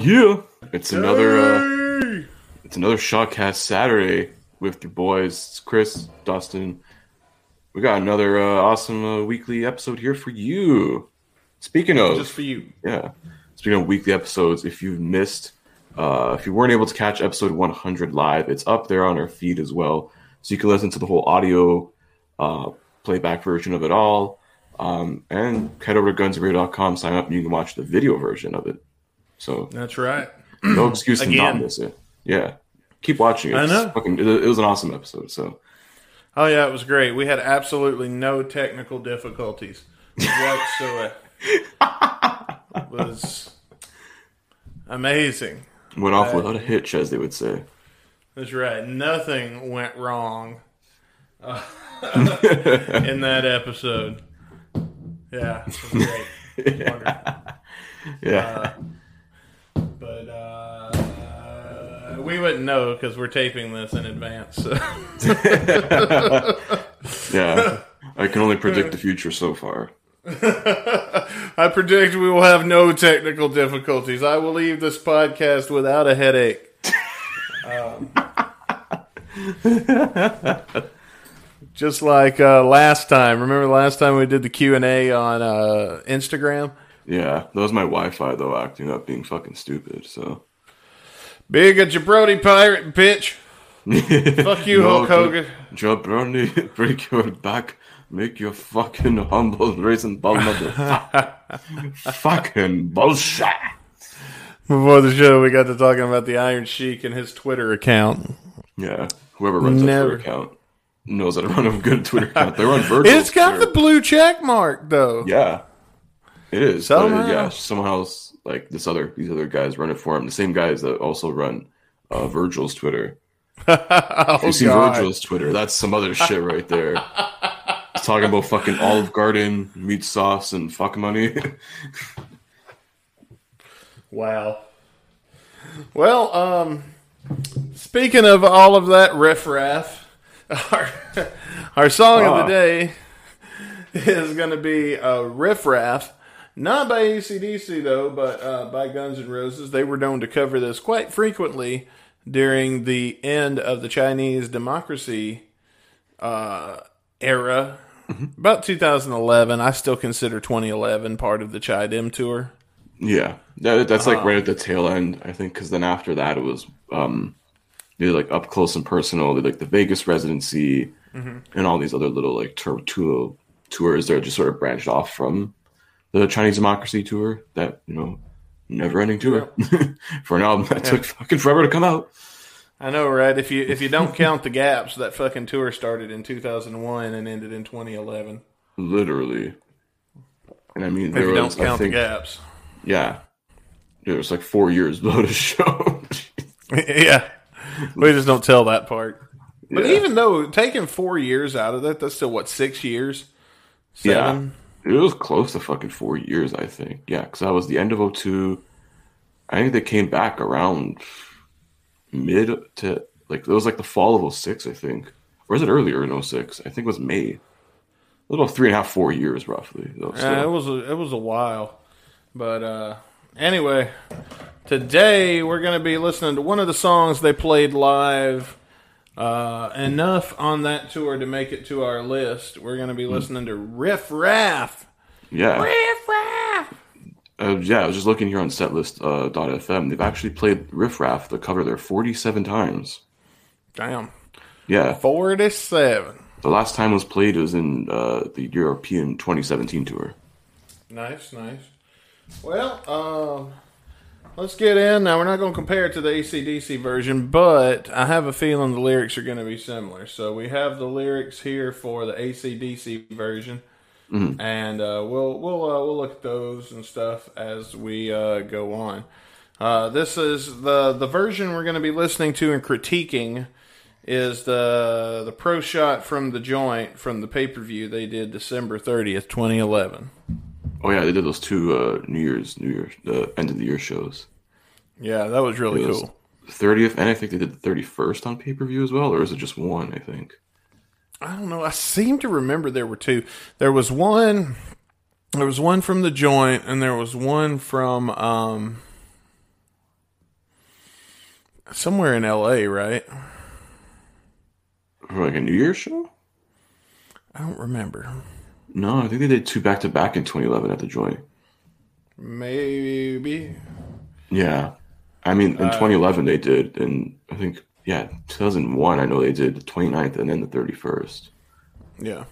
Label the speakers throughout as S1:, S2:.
S1: Yeah, it's another uh, it's another Shotcast Saturday with your boys it's Chris, Dustin. We got another uh, awesome uh, weekly episode here for you. Speaking of,
S2: Just for you.
S1: yeah, speaking of weekly episodes, if you've missed, uh, if you weren't able to catch episode 100 live, it's up there on our feed as well, so you can listen to the whole audio uh, playback version of it all. Um, and head over to gunsradio.com, sign up, and you can watch the video version of it. So
S2: That's right.
S1: no excuse to not miss it. Yeah, keep watching it.
S2: I know.
S1: Fucking, it, it was an awesome episode. So
S2: Oh yeah, it was great. We had absolutely no technical difficulties whatsoever. it was amazing.
S1: went off
S2: Uh,
S1: without a hitch, as they would say.
S2: That's right. Nothing went wrong uh, in that episode. Yeah, it was great. It was wonderful.
S1: Yeah,
S2: But we wouldn't know because we're taping this in advance. So.
S1: yeah. I can only predict the future so far.
S2: I predict we will have no technical difficulties. I will leave this podcast without a headache. Um, just like uh, last time. Remember the last time we did the Q and A on uh, Instagram?
S1: Yeah, that was my Wi-Fi though, acting up, being fucking stupid. So
S2: Big a jabroni pirate bitch. Fuck you,
S1: No,
S2: Hulk Hogan.
S1: Jabroni, break your back, make your fucking humble raisin ball mother. fucking bullshit.
S2: Before the show, we got to talking about the Iron Sheik and his Twitter account.
S1: Yeah, whoever runs
S2: Never.
S1: that Twitter account knows how to run a good Twitter account. They run Virgil's
S2: It's got
S1: Twitter.
S2: the blue check mark, though.
S1: Yeah, it is.
S2: Somehow.
S1: yeah, someone else like this other these other guys run it for him. The same guys that also run uh, Virgil's Twitter.
S2: oh,
S1: You see
S2: God.
S1: Virgil's Twitter? That's some other shit right there. He's talking about fucking Olive Garden, meat sauce, and fuck money.
S2: Wow. Well, um, speaking of all of that riffraff, our, our song of
S1: Ah.
S2: the day is going to be uh, riffraff. Not by ACDC, though, but uh, by Guns N' Roses. They were known to cover this quite frequently during the end of the Chinese democracy uh, era. About 2011. I still consider 2011 part of the Chai Dim tour.
S1: yeah, that, that's like right at the tail end, I think, because then after that it was um, like up close and personal, like the Vegas residency,
S2: Mm-hmm.
S1: and all these other little like tour, tour tours that just sort of branched off from the Chinese democracy tour. That you know, never ending tour for an album that took fucking forever to come out.
S2: I know, right? If you if you don't count the gaps, that fucking tour started in 2001 and ended in 2011.
S1: literally. And I mean,
S2: If
S1: there
S2: you
S1: was,
S2: don't count
S1: think,
S2: the gaps,
S1: yeah, there was like four years below the show.
S2: yeah, we just don't tell that part. But
S1: Yeah.
S2: even though taking four years out of that, that's still what six years,
S1: yeah,
S2: seven.
S1: It was close to fucking four years, I think. Yeah, because that was the end of 02. I think they came back around mid to like it was like the fall of 06, I think, or is it earlier in 06? I think it was May. A little three and a half, four years roughly. Though,
S2: Yeah, it was a, it was a while, but uh, anyway, today we're going to be listening to one of the songs they played live. Uh, enough on that tour to make it to our list. We're going to be listening to Riff Raff.
S1: yeah.
S2: Riff Raff.
S1: Uh, yeah, I was just looking here on setlist.fm. uh, They've actually played Riff Raff, the cover there, 47 times.
S2: Damn,
S1: Yeah,
S2: forty-seven.
S1: the last time it was played was in uh, the European 2017 tour.
S2: Nice, nice. Well, um, let's get in. Now, we're not going to compare it to the ACDC version, but I have a feeling the lyrics are going to be similar. So we have the lyrics here for the ACDC version. And uh, we'll we'll uh, we'll look at those and stuff as we uh, go on. Uh, this is the the version we're going to be listening to and critiquing is the the pro shot from the joint from the pay per view they did December thirtieth, twenty eleven.
S1: Oh yeah, they did those two uh, New Year's, New Year, uh, end of the year shows.
S2: Yeah, that was really
S1: was
S2: cool.
S1: 30th, and I think they did the 31st on pay per view as well, or is it just one? I think.
S2: I don't know. I seem to remember there were two. There was one. There was one from the joint, and there was one from. um somewhere in L.A., right?
S1: Like a New Year's show?
S2: I don't remember.
S1: No, I think they did two back to back in 2011 at the joint.
S2: Maybe.
S1: Yeah. I mean, in
S2: Uh,
S1: 2011 they did, and I think, yeah, 2001, I know they did the 29th and then the 31st.
S2: Yeah.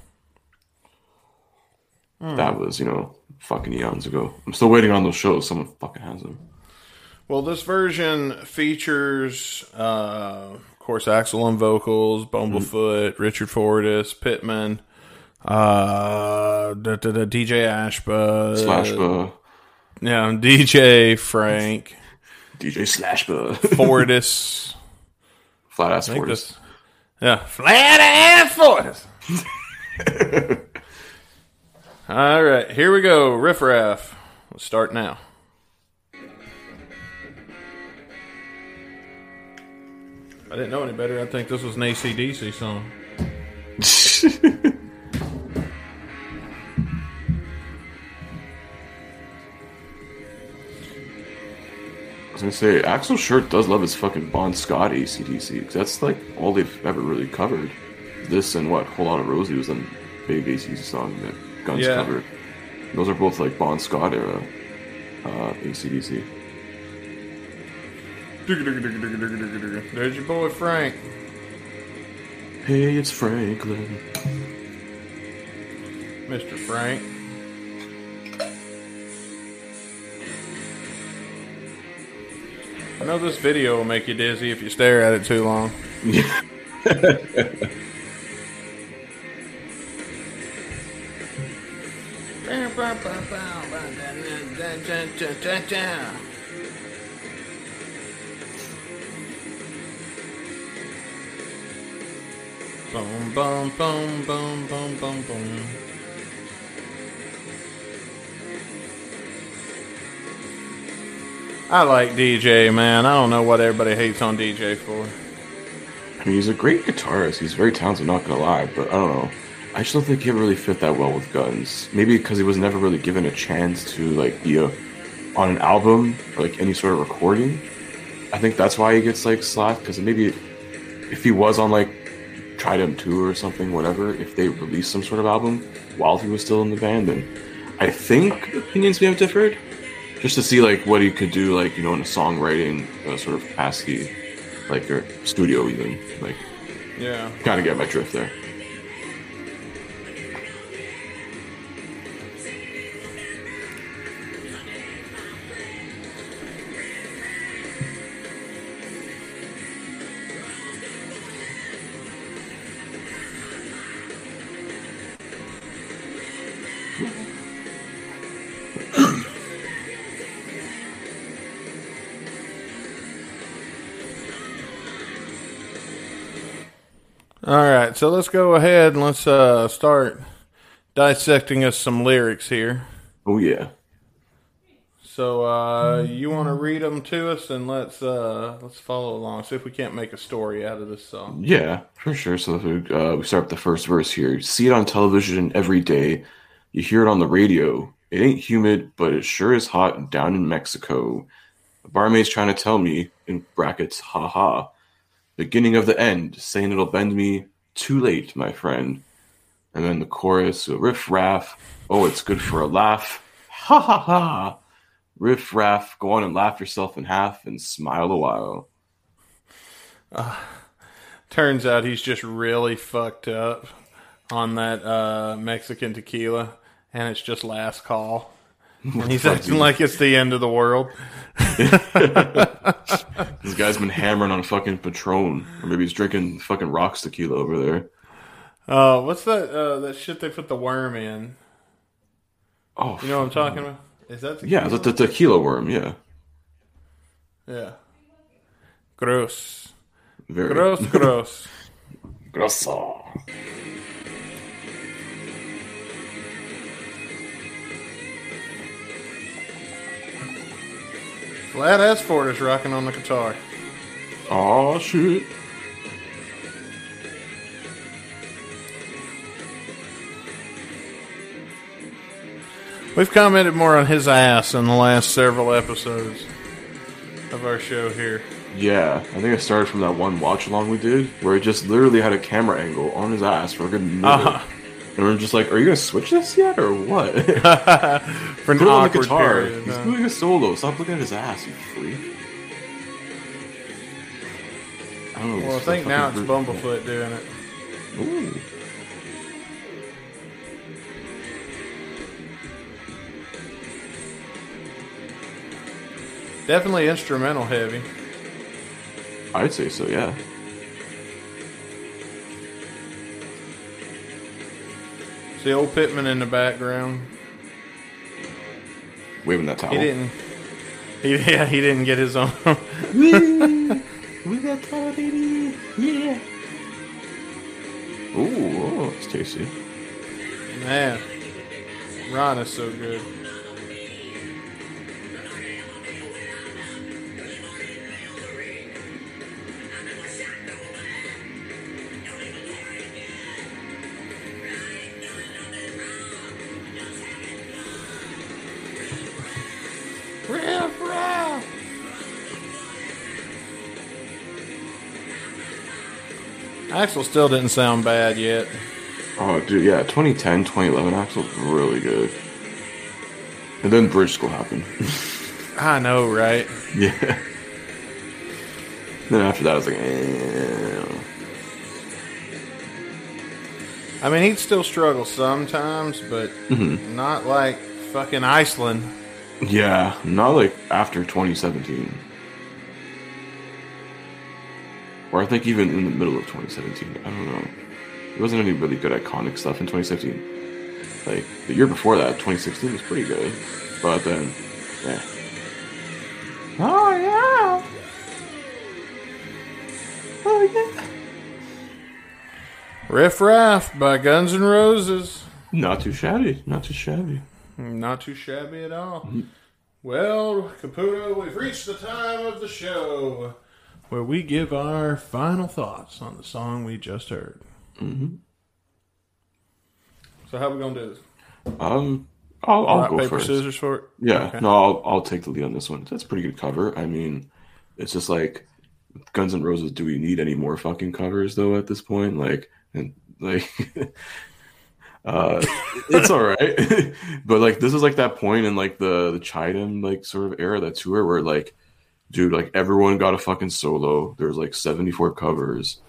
S2: Hmm.
S1: That was, you know, fucking eons ago. I'm still waiting on those shows. Someone fucking has them.
S2: Well, this version features, uh, of course, Axl on vocals, Bumblefoot, Richard Fortus, Pitman, uh, da, da, da, DJ Ashba,
S1: Slashba,
S2: yeah, DJ Frank,
S1: DJ Slashba,
S2: Fortus.
S1: Flat Ass Force.
S2: this, yeah, flat ass Fortus. All right, here we go. Riff Raff. Let's start now. I didn't know any better. I think this was an ACDC song.
S1: was gonna say, Axl Shirt does love his fucking Bon Scott ACDC, because that's like all they've ever really covered. This and what, Whole Lot of Rosie was a big ACDC song that Guns
S2: Yeah.
S1: covered. Those are both like Bon Scott era uh, ACDC.
S2: There's your boy Frank.
S1: Hey, it's Franklin.
S2: Mr. Frank. I know this video will make you dizzy if you stare at it too long. Boom, boom, boom, boom, boom, boom, boom. I like DJ, man. I don't know what everybody hates on DJ for.
S1: I mean, he's a great guitarist. He's very talented, not gonna lie, but I don't know. I just don't think he really fit that well with Guns. Maybe because he was never really given a chance to like be a, on an album or like any sort of recording. I think that's why he gets like slapped. Because maybe if he was on like Trident Two or something, whatever, if they released some sort of album while he was still in the band, then I think opinions may have differed. Just to see like what he could do, like you know, in a songwriting uh, sort of capacity, like or studio even, like
S2: Yeah.
S1: kind of get my drift there.
S2: All right, so let's go ahead and let's uh, start dissecting us some lyrics here.
S1: Oh yeah.
S2: So uh, you want to read them to us, and let's uh, let's follow along. See if we can't make a story out of this song.
S1: Yeah, for sure. So if we, uh, we start with the first verse here. You See it on television every day. You hear it on the radio. It ain't humid, but it sure is hot down in Mexico. The barmaid's trying to tell me, in brackets, ha ha. Beginning of the end, saying it'll bend me. Too late, my friend. And then the chorus, riff raff. Oh, it's good for a laugh. Ha ha ha. Riff raff, go on and laugh yourself in half and smile a while.
S2: Turns out he's just really fucked up on that uh, Mexican tequila, and it's just last call. And he's acting like it's the end of the world.
S1: This guy's been hammering on fucking Patron, or maybe he's drinking fucking rocks tequila over there.
S2: Uh, what's that? Uh, that shit they put the worm in.
S1: Oh,
S2: You know what I'm talking about? Is that tequila?
S1: yeah, the, the tequila worm. Yeah,
S2: Yeah. Gross.
S1: very
S2: Gross, gross.
S1: Grosso.
S2: Flat ass Fortus rocking on the guitar.
S1: Oh shit.
S2: We've commented more on his ass in the last several episodes of our show here.
S1: Yeah, I think it started from that one watch along we did, where it just literally had a camera angle on his ass for a good minute.
S2: Uh-huh.
S1: And we're just like, are you gonna switch this yet, or what? Put it
S2: For an
S1: on the
S2: awkward
S1: guitar.
S2: period.
S1: He's
S2: huh?
S1: doing a solo. Stop looking at his ass, you freak. I don't know.
S2: Well, I think now it's
S1: fucking-
S2: Bumblefoot doing it.
S1: Ooh.
S2: Definitely instrumental heavy.
S1: I'd say so, yeah.
S2: See old Pitman in the background.
S1: Waving that towel.
S2: He didn't. He, yeah, he didn't get his own.
S1: We got towel, baby. Yeah. Ooh, oh, it's tasty.
S2: Man, Ron is so good. Axl still didn't sound bad yet.
S1: Oh, dude, yeah, 2010, 2011 Axl's really good. And then Bridge School happened.
S2: I know, right?
S1: yeah. Then after that, I was like, eh.
S2: I mean, he'd still struggle sometimes, but
S1: Mm-hmm.
S2: not like fucking Iceland.
S1: Yeah, not like after 2017. Or I think even in the middle of 2017. I don't know. There wasn't any really good iconic stuff in 2017. Like, the year before that, 2016 was pretty good. But then, yeah. Oh, yeah. Oh, yeah.
S2: Riff Raff by Guns N' Roses.
S1: Not too shabby. Not too shabby.
S2: Not too shabby at all. Mm-hmm. Well, Caputo, we've reached the time of the show where we give our final thoughts on the song we just heard. Mm-hmm. So, how are we gonna do this?
S1: Um, I'll, I'll go
S2: paper,
S1: first.
S2: scissors for it.
S1: Yeah,
S2: Okay.
S1: no, I'll, I'll take the lead on this one. That's a pretty good cover. I mean, it's just like Guns N' Roses. Do we need any more fucking covers though? At this point, like, and like, uh, it's all right. but like, this is like that point in like the the Chidem like sort of era, that tour where like, dude, like everyone got a fucking solo. There's like 74 covers.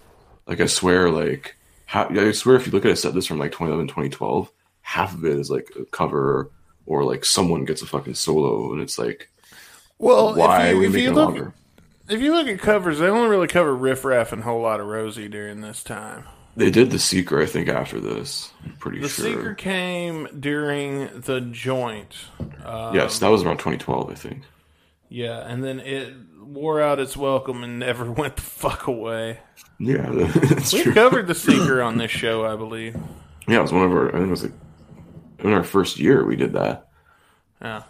S1: Like, I swear, like, how, I swear, if you look at a set list from like 2011, 2012, half of it is like a cover or like someone gets a fucking solo, and it's like,
S2: Well,
S1: why
S2: if
S1: are
S2: you,
S1: we
S2: if
S1: making
S2: you look,
S1: longer?
S2: if you look at covers, they only really cover Riff Raff and a Whole Lot of Rosie during this time.
S1: They did the Seeker, I think, after this. I'm pretty
S2: The
S1: sure.
S2: Seeker came during the joint. Uh,
S1: yes, that was around 2012, I think.
S2: Yeah, and then it wore out its welcome and never went the fuck away.
S1: Yeah, that's
S2: We
S1: true.
S2: covered the Seeker on this show, I believe.
S1: Yeah, it was one of our. I think it was like in our first year we did that.
S2: Yeah.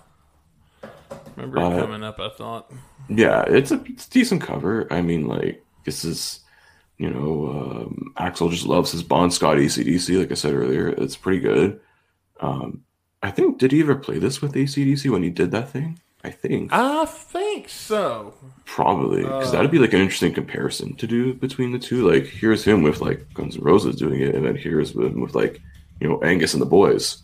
S2: Remember it
S1: Uh,
S2: coming up, I thought.
S1: Yeah, it's a, it's a decent cover. I mean, like this is, you know, um, Axl just loves his Bon Scott ACDC. Like I said earlier, it's pretty good. Um, I think did he ever play this with ACDC when he did that thing? I think
S2: I think so.
S1: probably because
S2: Uh,
S1: that'd be like an interesting comparison to do between the two. Like here's him with like Guns N' Roses doing it, and then here's him with like you know Angus and the Boys.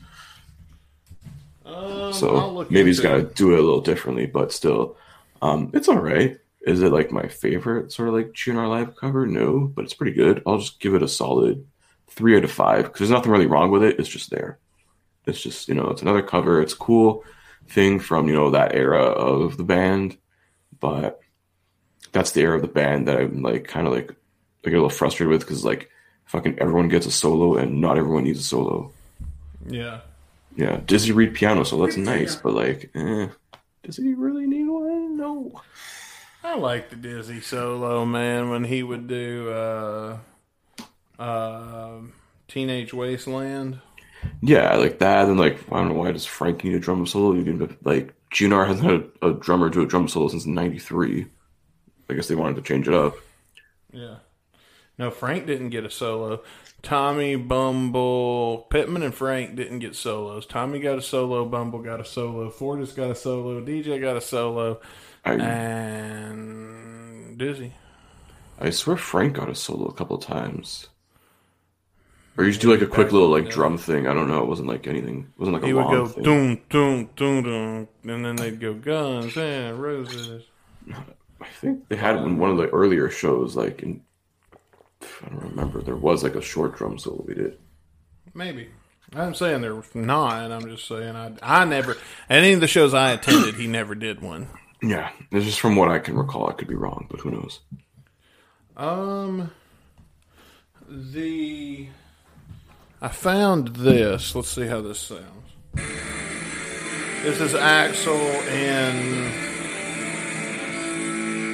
S2: Um,
S1: So maybe he's got to do it a little differently, but still, um, it's all right. Is it like my favorite sort of like GNR live cover? No, but it's pretty good. I'll just give it a solid three out of five because there's nothing really wrong with it. It's just there. It's just you know it's another cover. It's cool thing from you know that era of the band, but that's the era of the band that I'm like kind of like I get a little frustrated with because like fucking everyone gets a solo and not everyone needs a solo.
S2: Yeah.
S1: Yeah, Dizzy Reed piano, so that's nice, but like, eh, does he really need one? No.
S2: I like the Dizzy solo, man, when he would do uh, uh, Teenage Wasteland.
S1: Yeah, like that, and like I don't know why does Frank need a drum solo? Even like GNR hasn't had a, a drummer do a drum solo since '93. I guess they wanted to change it up.
S2: Yeah. No, Frank didn't get a solo. Tommy, Bumble, Pitman, and Frank didn't get solos. Tommy got a solo. Bumble got a solo. Fortus got a solo. DJ got a solo.
S1: I
S2: And Dizzy.
S1: I swear Frank got a solo a couple of times. Or you just do like a quick little like drum thing. I don't know. It wasn't like anything. It wasn't like a
S2: He would
S1: long
S2: go
S1: thing.
S2: doom doom doom doom, and then they'd go Guns and Roses.
S1: I think they had in one of the earlier shows. Like in, I don't remember. There was like a short drum solo we did.
S2: Maybe. I'm saying there's not. I'm just saying I I never any of the shows I attended he never did one.
S1: Yeah, it's just from what I can recall. I could be wrong, but who knows?
S2: Um, the I found this. Let's see how this sounds. This is Axl in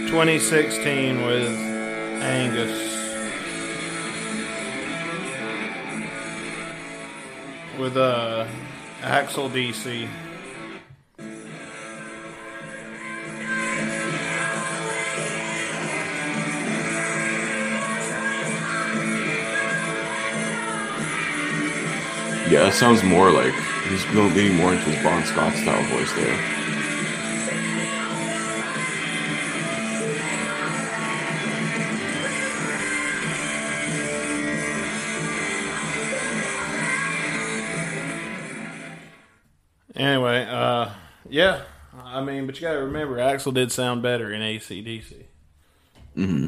S2: 2016 with Angus. With uh, Axl DC.
S1: Yeah, that sounds more like he's leaning more into his Bon Scott style voice there.
S2: Anyway, uh, yeah. I mean, but you got to remember, Axl did sound better in ACDC.
S1: hmm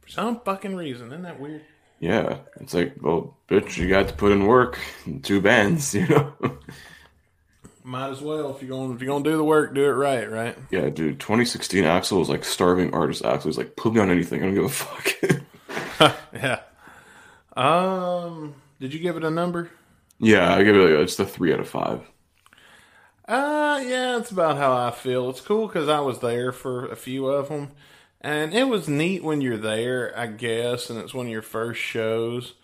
S2: For some fucking reason. Isn't that weird?
S1: Yeah, it's like, well, bitch, you got to put in work. in Two bands, you know.
S2: Might as well if you're going if you're gonna do the work, do it right, right?
S1: yeah, dude. 2016 Axl was like starving artist. Axl was like, put me on anything. I don't give a fuck.
S2: yeah. Um, did you give it a number?
S1: yeah, I give it. Like, it's a three out of five.
S2: Uh, yeah, it's about how I feel. It's cool because I was there for a few of them, and it was neat when you're there, I guess, and it's one of your first shows.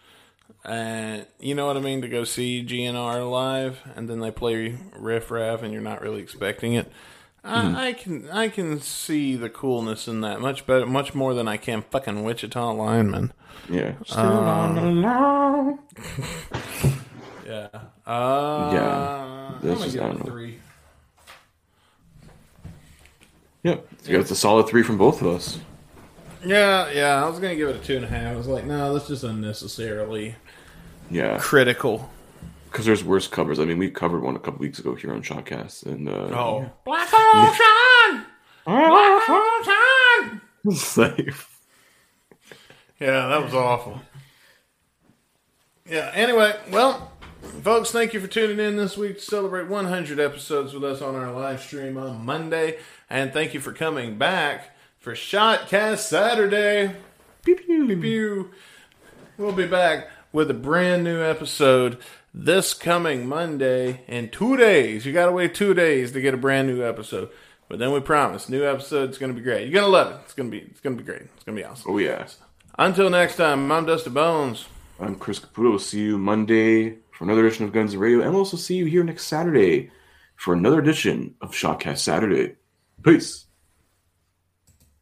S2: And you know what I mean to go see GNR live, and then they play riff raff, and you're not really expecting it. I, I can I can see the coolness in that much better, much more than I can fucking Wichita lineman.
S1: Yeah. Still on the line.
S2: Yeah. Uh,
S1: Yeah,
S2: I'm
S1: this
S2: gonna
S1: is-
S2: give
S1: I don't
S2: a
S1: know.
S2: three.
S1: Yep. You got a solid three from both of us.
S2: Yeah, yeah. I was gonna give it a two and a half. I was like, no, that's just unnecessarily
S1: Yeah.
S2: critical.
S1: Because there's worse covers. I mean, we covered one a couple weeks ago here on Shotcast, and uh,
S2: Oh, Black Ocean, Black Ocean.
S1: it's like,
S2: Yeah, that was awful. Yeah. Anyway, well, folks, thank you for tuning in this week to celebrate 100 episodes with us on our live stream on Monday, and thank you for coming back for Shotcast Saturday.
S1: pew, pew.
S2: Pew, pew. We'll be back with a brand new episode this coming Monday in two days. You got to wait two days to get a brand new episode. But then we promise, new episode's going to be great. You're going to love it. It's going to be, it's going to be great. It's going to be awesome.
S1: Oh yeah.
S2: Until next time, I'm Dusty Bones.
S1: I'm Chris Caputo. We'll see you Monday for another edition of Guns and Radio, and we'll also see you here next Saturday for another edition of Shotcast Saturday. Peace.